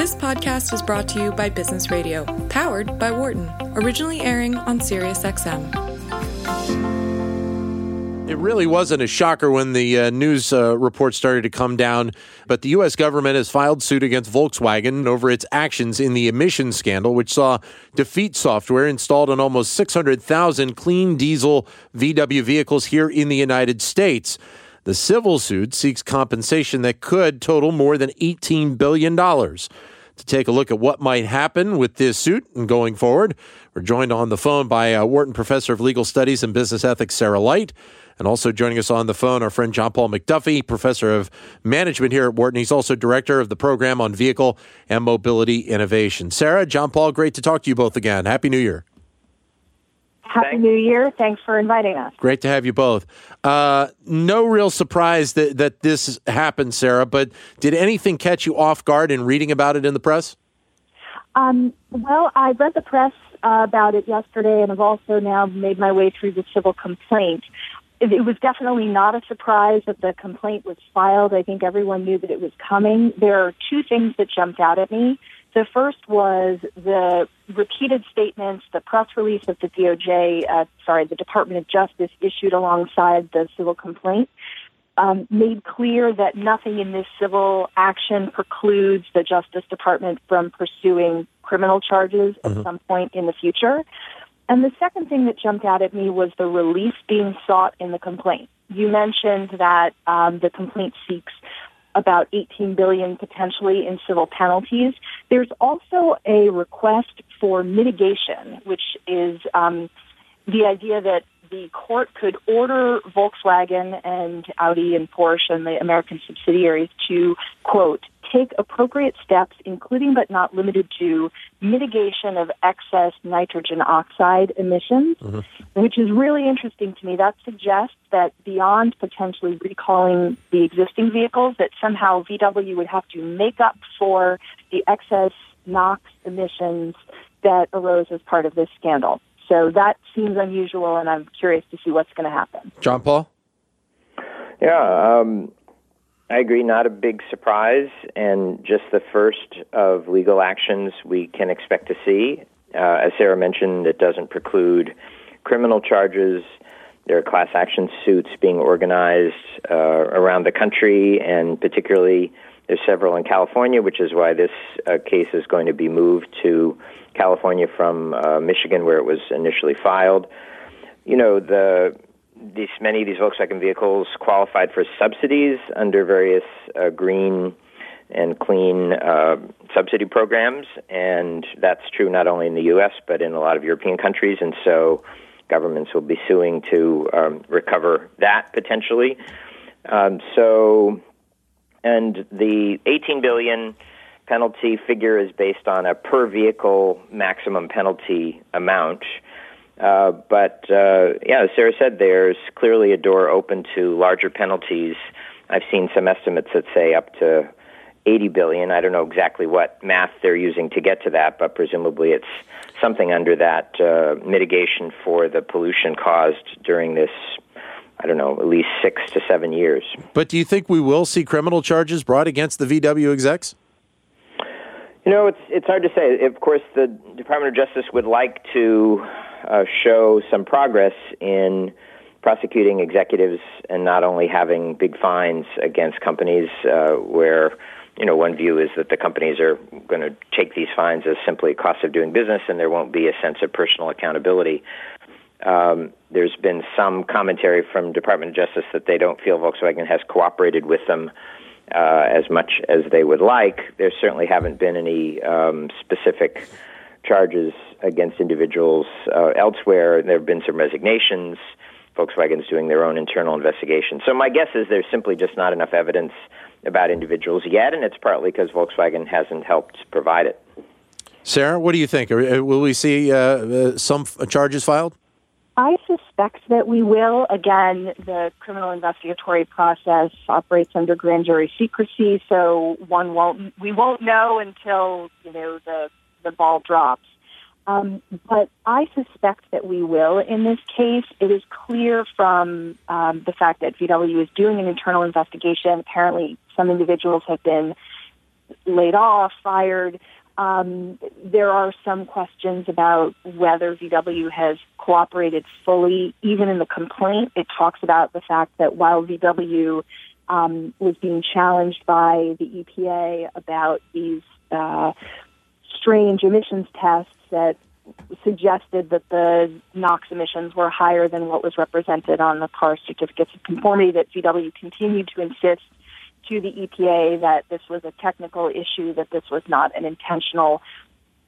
This podcast is brought to you by Business Radio, powered by Wharton, originally airing on SiriusXM. It really wasn't a shocker when the uh, news uh, reports started to come down, but the U.S. government has filed suit against Volkswagen over its actions in the emissions scandal, which saw defeat software installed on almost 600,000 clean diesel VW vehicles here in the United States. The civil suit seeks compensation that could total more than $18 billion. To take a look at what might happen with this suit and going forward, we're joined on the phone by uh, Wharton Professor of Legal Studies and Business Ethics, Sarah Light. And also joining us on the phone, our friend John Paul MacDuffie, professor of management here at Wharton. He's also director of the program on vehicle and mobility innovation. Sarah, John Paul, great to talk to you both again. Happy New Year. Happy Thanks. New Year. Thanks for inviting us. Great to have you both. Uh, no real surprise that, that this happened, Sarah, but did anything catch you off guard in reading about it in the press? Um, well, I read the press uh, about it yesterday, and I've also now made my way through the civil complaint. It, it was definitely not a surprise that the complaint was filed. I think everyone knew that it was coming. There are two things that jumped out at me. The first was the repeated statements, the press release that the DOJ, uh, sorry, the Department of Justice issued alongside the civil complaint, um, made clear that nothing in this civil action precludes the Justice Department from pursuing criminal charges mm-hmm. at some point in the future. And the second thing that jumped out at me was the relief being sought in the complaint. You mentioned that um, the complaint seeks about 18 billion potentially in civil penalties. There's also a request for mitigation, which is um, the idea that the court could order Volkswagen and Audi and Porsche and the American subsidiaries to, quote, take appropriate steps, including but not limited to mitigation of excess nitrogen oxide emissions, mm-hmm. which is really interesting to me. That suggests that beyond potentially recalling the existing vehicles, that somehow VW would have to make up for the excess NOx emissions that arose as part of this scandal. So that seems unusual, and I'm curious to see what's going to happen. John Paul? Yeah, um, I agree, not a big surprise, and just the first of legal actions we can expect to see. Uh, as Sarah mentioned, it doesn't preclude criminal charges. There are class action suits being organized uh, around the country, and particularly there's several in California, which is why this uh, case is going to be moved to California from uh, Michigan, where it was initially filed. You know, the these many of these Volkswagen vehicles qualified for subsidies under various uh, green and clean uh, subsidy programs, and that's true not only in the U.S. but in a lot of European countries. And so, governments will be suing to um, recover that potentially. Um, so, and the 18 billion penalty figure is based on a per vehicle maximum penalty amount. Uh, but uh, yeah, as Sarah said, there's clearly a door open to larger penalties. I've seen some estimates that say up to 80 billion. I don't know exactly what math they're using to get to that, but presumably it's something under that uh, mitigation for the pollution caused during this. I don't know, at least six to seven years. But do you think we will see criminal charges brought against the VW execs? You know, it's it's hard to say. Of course, the Department of Justice would like to uh, show some progress in prosecuting executives and not only having big fines against companies uh, where you know one view is that the companies are going to take these fines as simply a cost of doing business and there won't be a sense of personal accountability. Um, there's been some commentary from Department of Justice that they don't feel Volkswagen has cooperated with them uh, as much as they would like. There certainly haven't been any um, specific charges against individuals uh, elsewhere. There have been some resignations. Volkswagen's doing their own internal investigation. So my guess is there's simply just not enough evidence about individuals yet, and it's partly because Volkswagen hasn't helped provide it. Sarah, what do you think? Uh, will we see uh, uh, some charges filed? I suspect that we will. Again, the criminal investigatory process operates under grand jury secrecy, so one won't we won't know until you know the the ball drops. Um, but I suspect that we will in this case. It is clear from um, the fact that VW is doing an internal investigation. Apparently, some individuals have been laid off, fired. Um, there are some questions about whether VW has cooperated fully. Even in the complaint, it talks about the fact that while VW um, was being challenged by the EPA about these uh, strange emissions tests that suggested that the NOx emissions were higher than what was represented on the car certificates of conformity, that VW continued to insist to the EPA that this was a technical issue, that this was not an intentional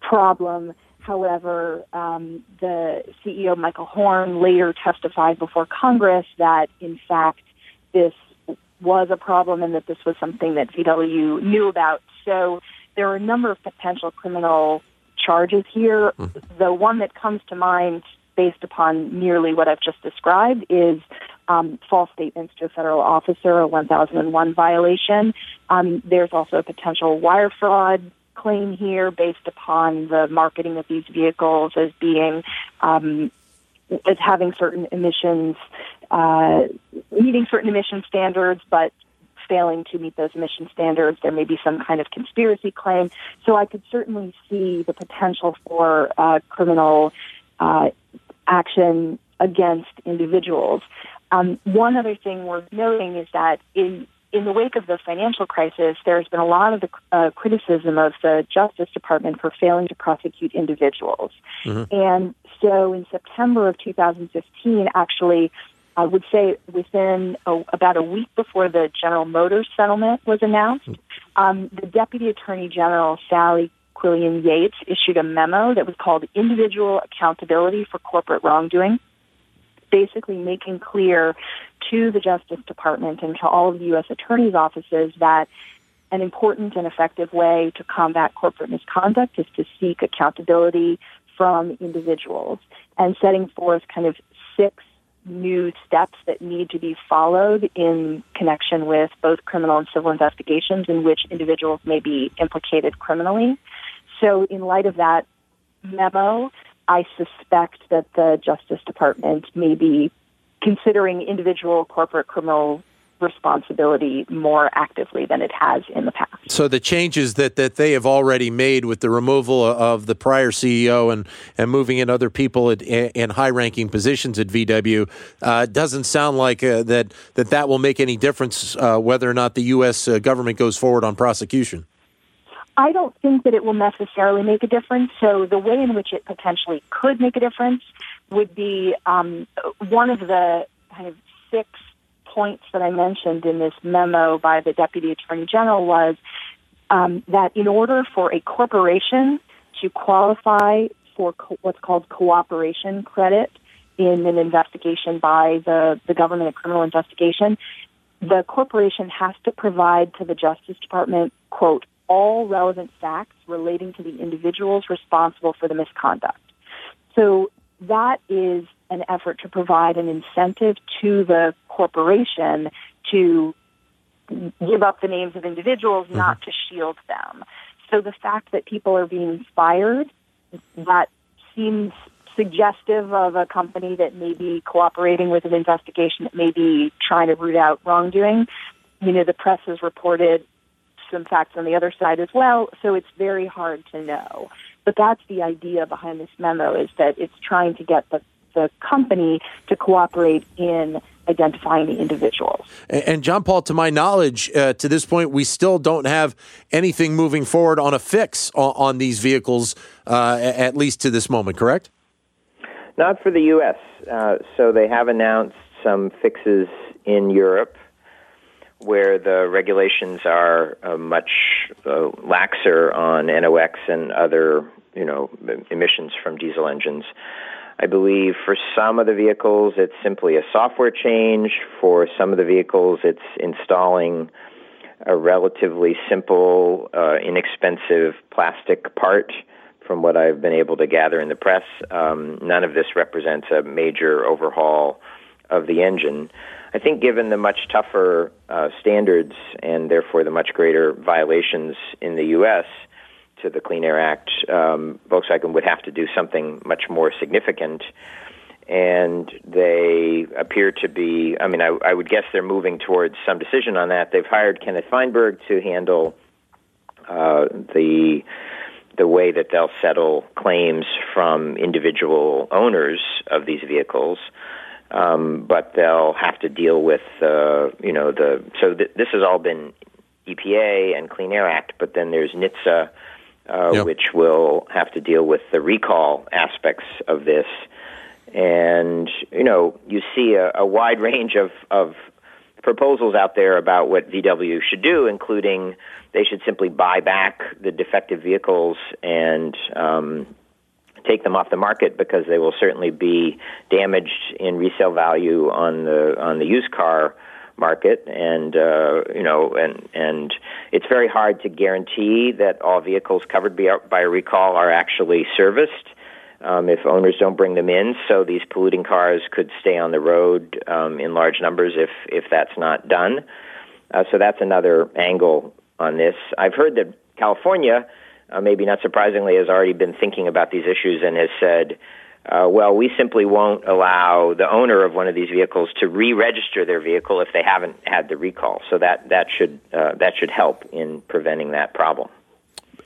problem. However, um, the CEO, Michael Horn, later testified before Congress that, in fact, this was a problem and that this was something that VW knew about. So there are a number of potential criminal charges here. Mm-hmm. The one that comes to mind based upon nearly what I've just described is um, false statements to a federal officer, a 1001 violation. Um, there's also a potential wire fraud claim here based upon the marketing of these vehicles as being um, as having certain emissions, uh, meeting certain emission standards, but failing to meet those emission standards. There may be some kind of conspiracy claim. So I could certainly see the potential for uh, criminal uh, action against individuals. Um, one other thing worth noting is that in in the wake of the financial crisis, there's been a lot of the, uh, criticism of the Justice Department for failing to prosecute individuals. Mm-hmm. And so in September of 2015, actually, I would say within a, about a week before the General Motors settlement was announced, um, the Deputy Attorney General, Sally Quillian Yates, issued a memo that was called Individual Accountability for Corporate Wrongdoing, basically making clear to the Justice Department and to all of the U.S. attorneys' offices that an important and effective way to combat corporate misconduct is to seek accountability from individuals and setting forth kind of six new steps that need to be followed in connection with both criminal and civil investigations in which individuals may be implicated criminally. So in light of that memo, I suspect that the Justice Department may be considering individual corporate criminal responsibility more actively than it has in the past. So the changes that, that they have already made with the removal of the prior CEO and, and moving in other people at, in high ranking positions at VW uh, doesn't sound like uh, that, that that will make any difference uh, whether or not the U.S. Uh, government goes forward on prosecution. I don't think that it will necessarily make a difference. So the way in which it potentially could make a difference would be um, one of the kind of six points that I mentioned in this memo by the Deputy Attorney General was um, that in order for a corporation to qualify for co- what's called cooperation credit in an investigation by the, the government, a criminal investigation, the corporation has to provide to the Justice Department, quote, all relevant facts relating to the individuals responsible for the misconduct. So that is an effort to provide an incentive to the corporation to give up the names of individuals, mm-hmm. not to shield them. So the fact that people are being fired, that seems suggestive of a company that may be cooperating with an investigation that may be trying to root out wrongdoing. You know, the press has reported some facts on the other side as well, so it's very hard to know. But that's the idea behind this memo is that it's trying to get the, the company to cooperate in identifying the individuals. And, John Paul, to my knowledge, uh, to this point, we still don't have anything moving forward on a fix on, on these vehicles, uh, at least to this moment, correct? Not for the U.S. Uh, so they have announced some fixes in Europe where the regulations are uh, much uh, laxer on NOx and other, you know, emissions from diesel engines. I believe for some of the vehicles it's simply a software change. For some of the vehicles it's installing a relatively simple, uh, inexpensive plastic part. From what I've been able to gather in the press, um, none of this represents a major overhaul of the engine. I think given the much tougher uh, standards and therefore the much greater violations in the U.S. to the Clean Air Act, um, Volkswagen would have to do something much more significant. And they appear to be, I mean, I, I would guess they're moving towards some decision on that. They've hired Kenneth Feinberg to handle uh, the the way that they'll settle claims from individual owners of these vehicles. Um, but they'll have to deal with, uh, you know, the. So th- this has all been EPA and Clean Air Act, but then there's NHTSA, uh, yep. which will have to deal with the recall aspects of this. And you know, you see a, a wide range of, of proposals out there about what VW should do, including they should simply buy back the defective vehicles and um, take them off the market because they will certainly be damaged in resale value on the on the used car market and uh, you know and and it's very hard to guarantee that all vehicles covered by, a recall are actually serviced um, if owners don't bring them in. So these polluting cars could stay on the road um, in large numbers if if that's not done. Uh, so that's another angle on this. I've heard that California, uh, maybe not surprisingly, has already been thinking about these issues and has said. Uh, well, we simply won't allow the owner of one of these vehicles to re-register their vehicle if they haven't had the recall. So that that should uh, that should help in preventing that problem.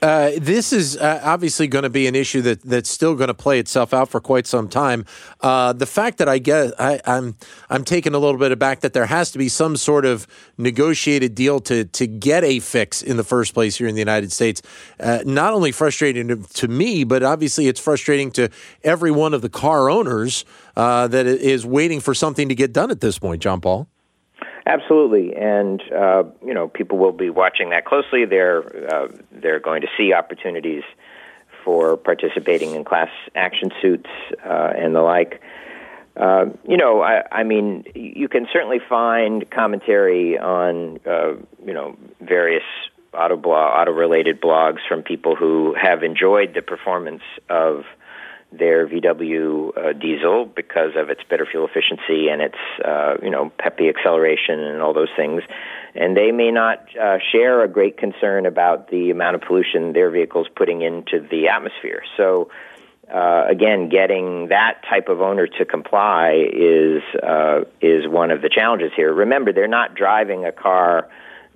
Uh, this is uh, obviously going to be an issue that that's still going to play itself out for quite some time. Uh, the fact that I get I, am I'm, I'm taken a little bit aback that there has to be some sort of negotiated deal to to get a fix in the first place here in the United States. Uh, not only frustrating to, to, me, but obviously it's frustrating to every one of the car owners uh, that is waiting for something to get done at this point. John Paul. Absolutely, and uh, you know people will be watching that closely. They're uh, they're going to see opportunities for participating in class action suits uh, and the like. Uh, you know, I, I mean, you can certainly find commentary on uh, you know various auto blog, auto related blogs from people who have enjoyed the performance of their VW uh, diesel because of its better fuel efficiency and its uh, you know peppy acceleration and all those things. And they may not uh, share a great concern about the amount of pollution their vehicles putting into the atmosphere. So. Uh, again, getting that type of owner to comply is uh, is one of the challenges here. Remember, they're not driving a car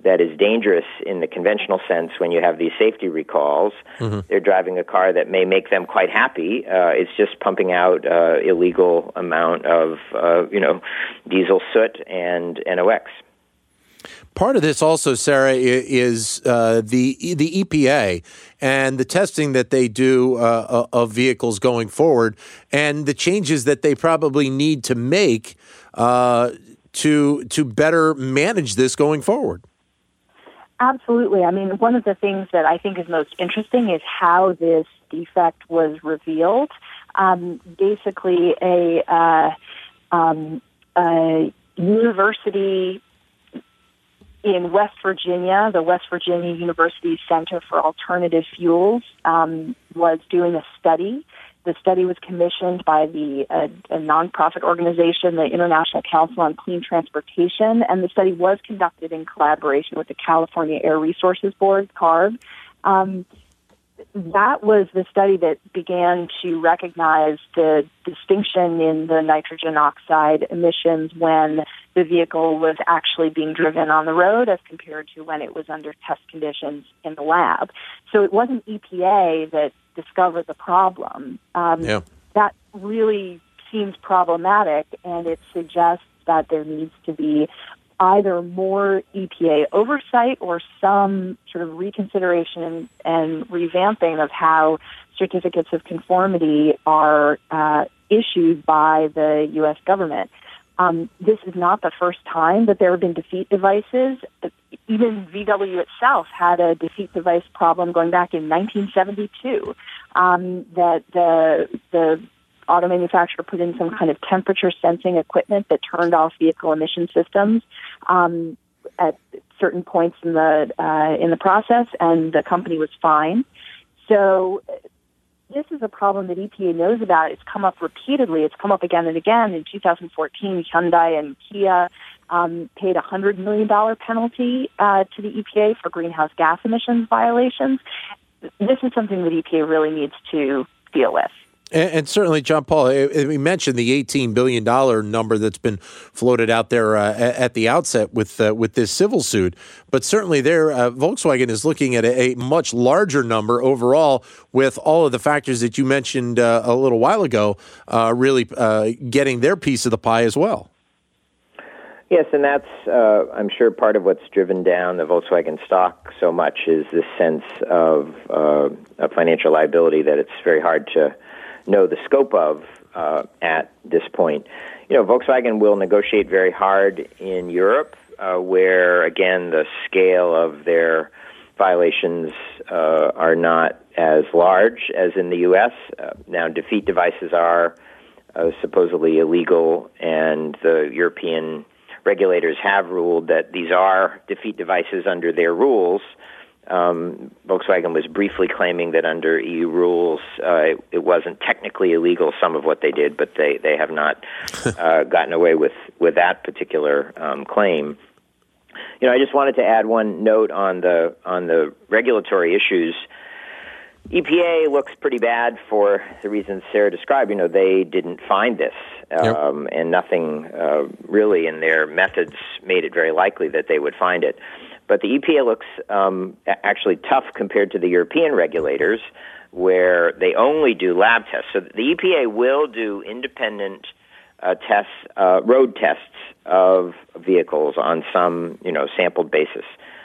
that is dangerous in the conventional sense when you have these safety recalls. Mm-hmm. They're driving a car that may make them quite happy. Uh, it's just pumping out uh, illegal amount of uh, you know diesel soot and NOx. Part of this also, Sarah, is uh, the the EPA and the testing that they do uh, of vehicles going forward, and the changes that they probably need to make uh, to to better manage this going forward. Absolutely. I mean, one of the things that I think is most interesting is how this defect was revealed. Um, basically, a, uh, um, a university in West Virginia, the West Virginia University Center for Alternative Fuels, um, was doing a study the study was commissioned by the uh, a nonprofit organization, the International Council on Clean Transportation, and the study was conducted in collaboration with the California Air Resources Board, CARB. Um, that was the study that began to recognize the distinction in the nitrogen oxide emissions when the vehicle was actually being driven on the road as compared to when it was under test conditions in the lab. So it wasn't EPA that discovered the problem. Um, yeah. That really seems problematic, and it suggests that there needs to be either more EPA oversight or some sort of reconsideration and, and revamping of how certificates of conformity are uh, issued by the U.S. government. Um, this is not the first time that there have been defeat devices. Even VW itself had a defeat device problem going back in 1972. Um, that the the auto manufacturer put in some kind of temperature sensing equipment that turned off vehicle emission systems um, at certain points in the uh, in the process, and the company was fine. So this is a problem that EPA knows about. It's come up repeatedly. It's come up again and again. In 2014, Hyundai and Kia um, paid a $100 million penalty uh, to the EPA for greenhouse gas emissions violations. This is something that EPA really needs to deal with. And, and certainly, John Paul, we mentioned the eighteen billion dollar number that's been floated out there uh, at the outset with uh, with this civil suit. But certainly, there uh, Volkswagen is looking at a, a, much larger number overall, with all of the factors that you mentioned uh, a little while ago, uh, really uh, getting their piece of the pie as well. Yes, and that's, uh, I'm sure, part of what's driven down the Volkswagen stock so much is this sense of, uh, of financial liability that it's very hard to know the scope of uh, at this point. You know, Volkswagen will negotiate very hard in Europe, uh, where again the scale of their violations uh, are not as large as in the U.S. Uh, now, defeat devices are uh, supposedly illegal, and the European regulators have ruled that these are defeat devices under their rules. Um, Volkswagen was briefly claiming that under EU rules uh, it, it, wasn't technically illegal some of what they did, but they, they have not uh, gotten away with, with that particular um, claim. You know, I just wanted to add one note on the on the regulatory issues. EPA looks pretty bad for the reasons Sarah described. You know, they didn't find this, um, yep. and nothing uh, really in their methods made it very likely that they would find it. But the EPA looks um, actually tough compared to the European regulators, where they only do lab tests. So the EPA will do independent uh, tests, uh, road tests of vehicles on some, you know, sampled basis.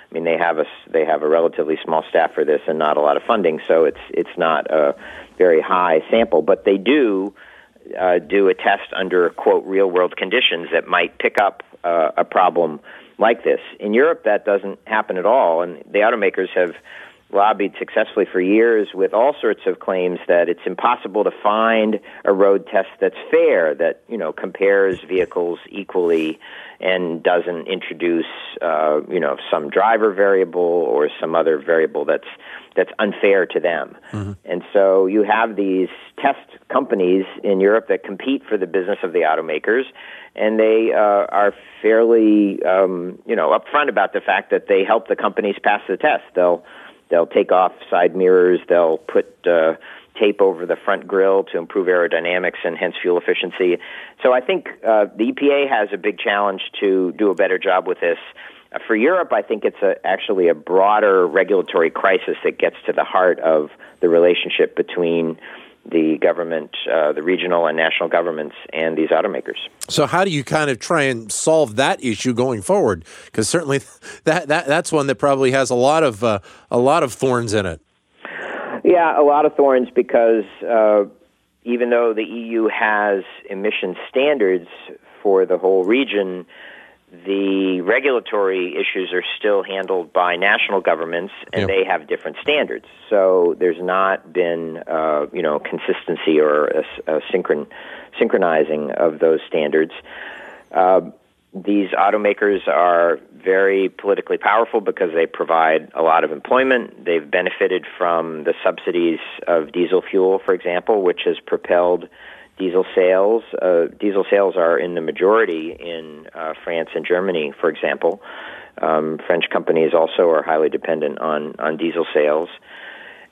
I mean, they have a they have a relatively small staff for this and not a lot of funding, so it's it's not a very high sample. But they do uh, do a test under quote real world conditions that might pick up uh, a problem like this. In Europe, that doesn't happen at all, and the automakers have lobbied successfully for years with all sorts of claims that it's impossible to find a road test that's fair, that you know compares vehicles equally and doesn't introduce uh, you know some driver variable or some other variable that's that's unfair to them. Mm-hmm. And so you have these test companies in Europe that compete for the business of the automakers, and they uh, are fairly um, you know upfront about the fact that they help the companies pass the test. They'll they'll take off side mirrors. They'll put uh, tape over the front grille to improve aerodynamics and hence fuel efficiency. So I think uh, the EPA has a big challenge to do a better job with this. Uh, for Europe, I think it's a, actually a broader regulatory crisis that gets to the heart of the relationship between the government, uh, the regional and national governments, and these automakers. So, how do you kind of try and solve that issue going forward? Because certainly, that, that that's one that probably has a lot of uh, a lot of thorns in it. Yeah, a lot of thorns because uh, even though the EU has emission standards for the whole region, the regulatory issues are still handled by national governments, and yep. they have different standards. So there's not been, uh, you know, consistency or a, a synchron, synchronizing of those standards. Uh, these automakers are very politically powerful because they provide a lot of employment. They've benefited from the subsidies of diesel fuel, for example, which has propelled diesel sales. Uh, diesel sales are in the majority in uh, France and Germany, for example. Um, French companies also are highly dependent on on diesel sales,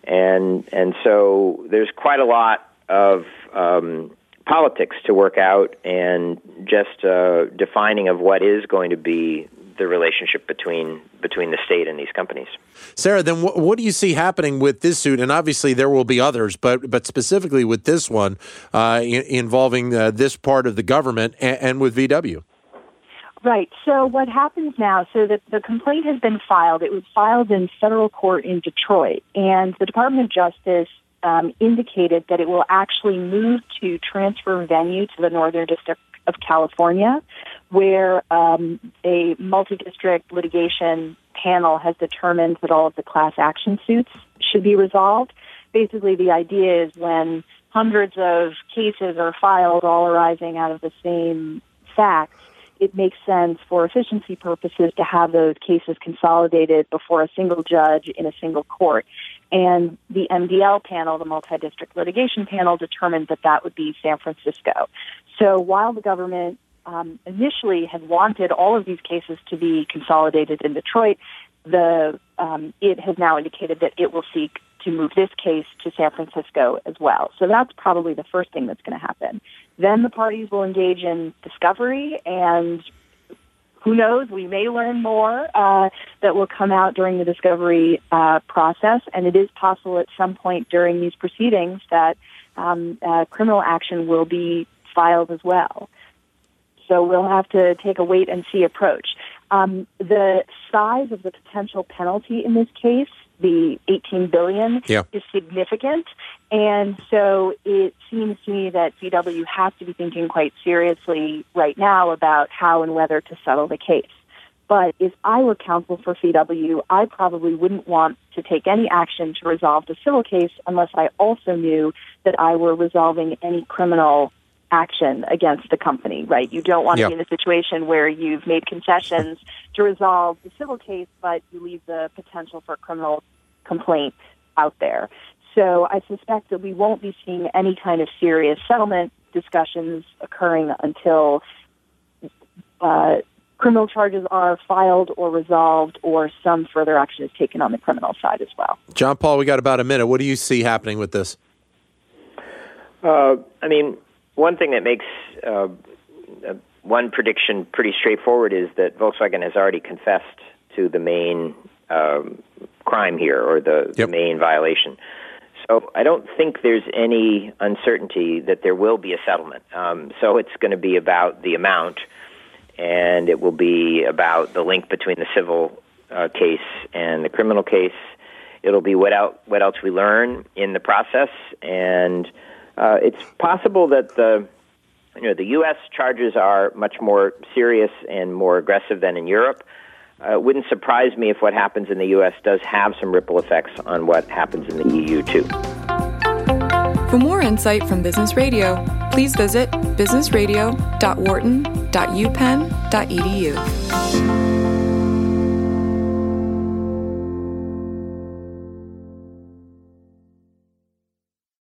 and and so there's quite a lot of um, politics to work out, and just uh, defining of what is going to be the relationship between between the state and these companies. Sarah, then what, what do you see happening with this suit? And obviously there will be others, but but specifically with this one uh, in, involving uh, this part of the government and, and, with VW. Right. So what happens now? So that the complaint has been filed. It was filed in federal court in Detroit, and the Department of Justice um, indicated that it will actually move to transfer venue to the Northern District of California, where um, a multi-district litigation panel has determined that all of the class action suits should be resolved. Basically, the idea is when hundreds of cases are filed, all arising out of the same facts, it makes sense for efficiency purposes to have those cases consolidated before a single judge in a single court. And the MDL panel, the multi-district litigation panel, determined that that would be San Francisco. So while the government um, initially had wanted all of these cases to be consolidated in Detroit, the um, it has now indicated that it will seek to move this case to San Francisco as well. So that's probably the first thing that's going to happen. Then the parties will engage in discovery and who knows, we may learn more uh, that will come out during the discovery uh, process, and it is possible at some point during these proceedings that um, uh, criminal action will be filed as well. So we'll have to take a wait and see approach. Um, the size of the potential penalty in this case, the 18 billion, yeah. is significant, and so it seems to me that VW has to be thinking quite seriously right now about how and whether to settle the case. But if I were counsel for VW, I probably wouldn't want to take any action to resolve the civil case unless I also knew that I were resolving any criminal action against the company, right? You don't want to yep. be in a situation where you've made concessions to resolve the civil case, but you leave the potential for criminal complaint out there. So I suspect that we won't be seeing any kind of serious settlement discussions occurring until uh, criminal charges are filed or resolved or some further action is taken on the criminal side as well. John Paul, we got about a minute. What do you see happening with this? Uh, I mean, one thing that makes uh, one prediction pretty straightforward is that Volkswagen has already confessed to the main um, crime here or the, yep. the main violation. So I don't think there's any uncertainty that there will be a settlement. Um, so it's going to be about the amount, and it will be about the link between the civil uh, case and the criminal case. It'll be what, what else we learn in the process, and uh, it's possible that the you know the U.S. charges are much more serious and more aggressive than in Europe. Uh, it wouldn't surprise me if what happens in the U.S. does have some ripple effects on what happens in the EU too. For more insight from Business Radio, please visit businessradio.wharton.upenn.edu.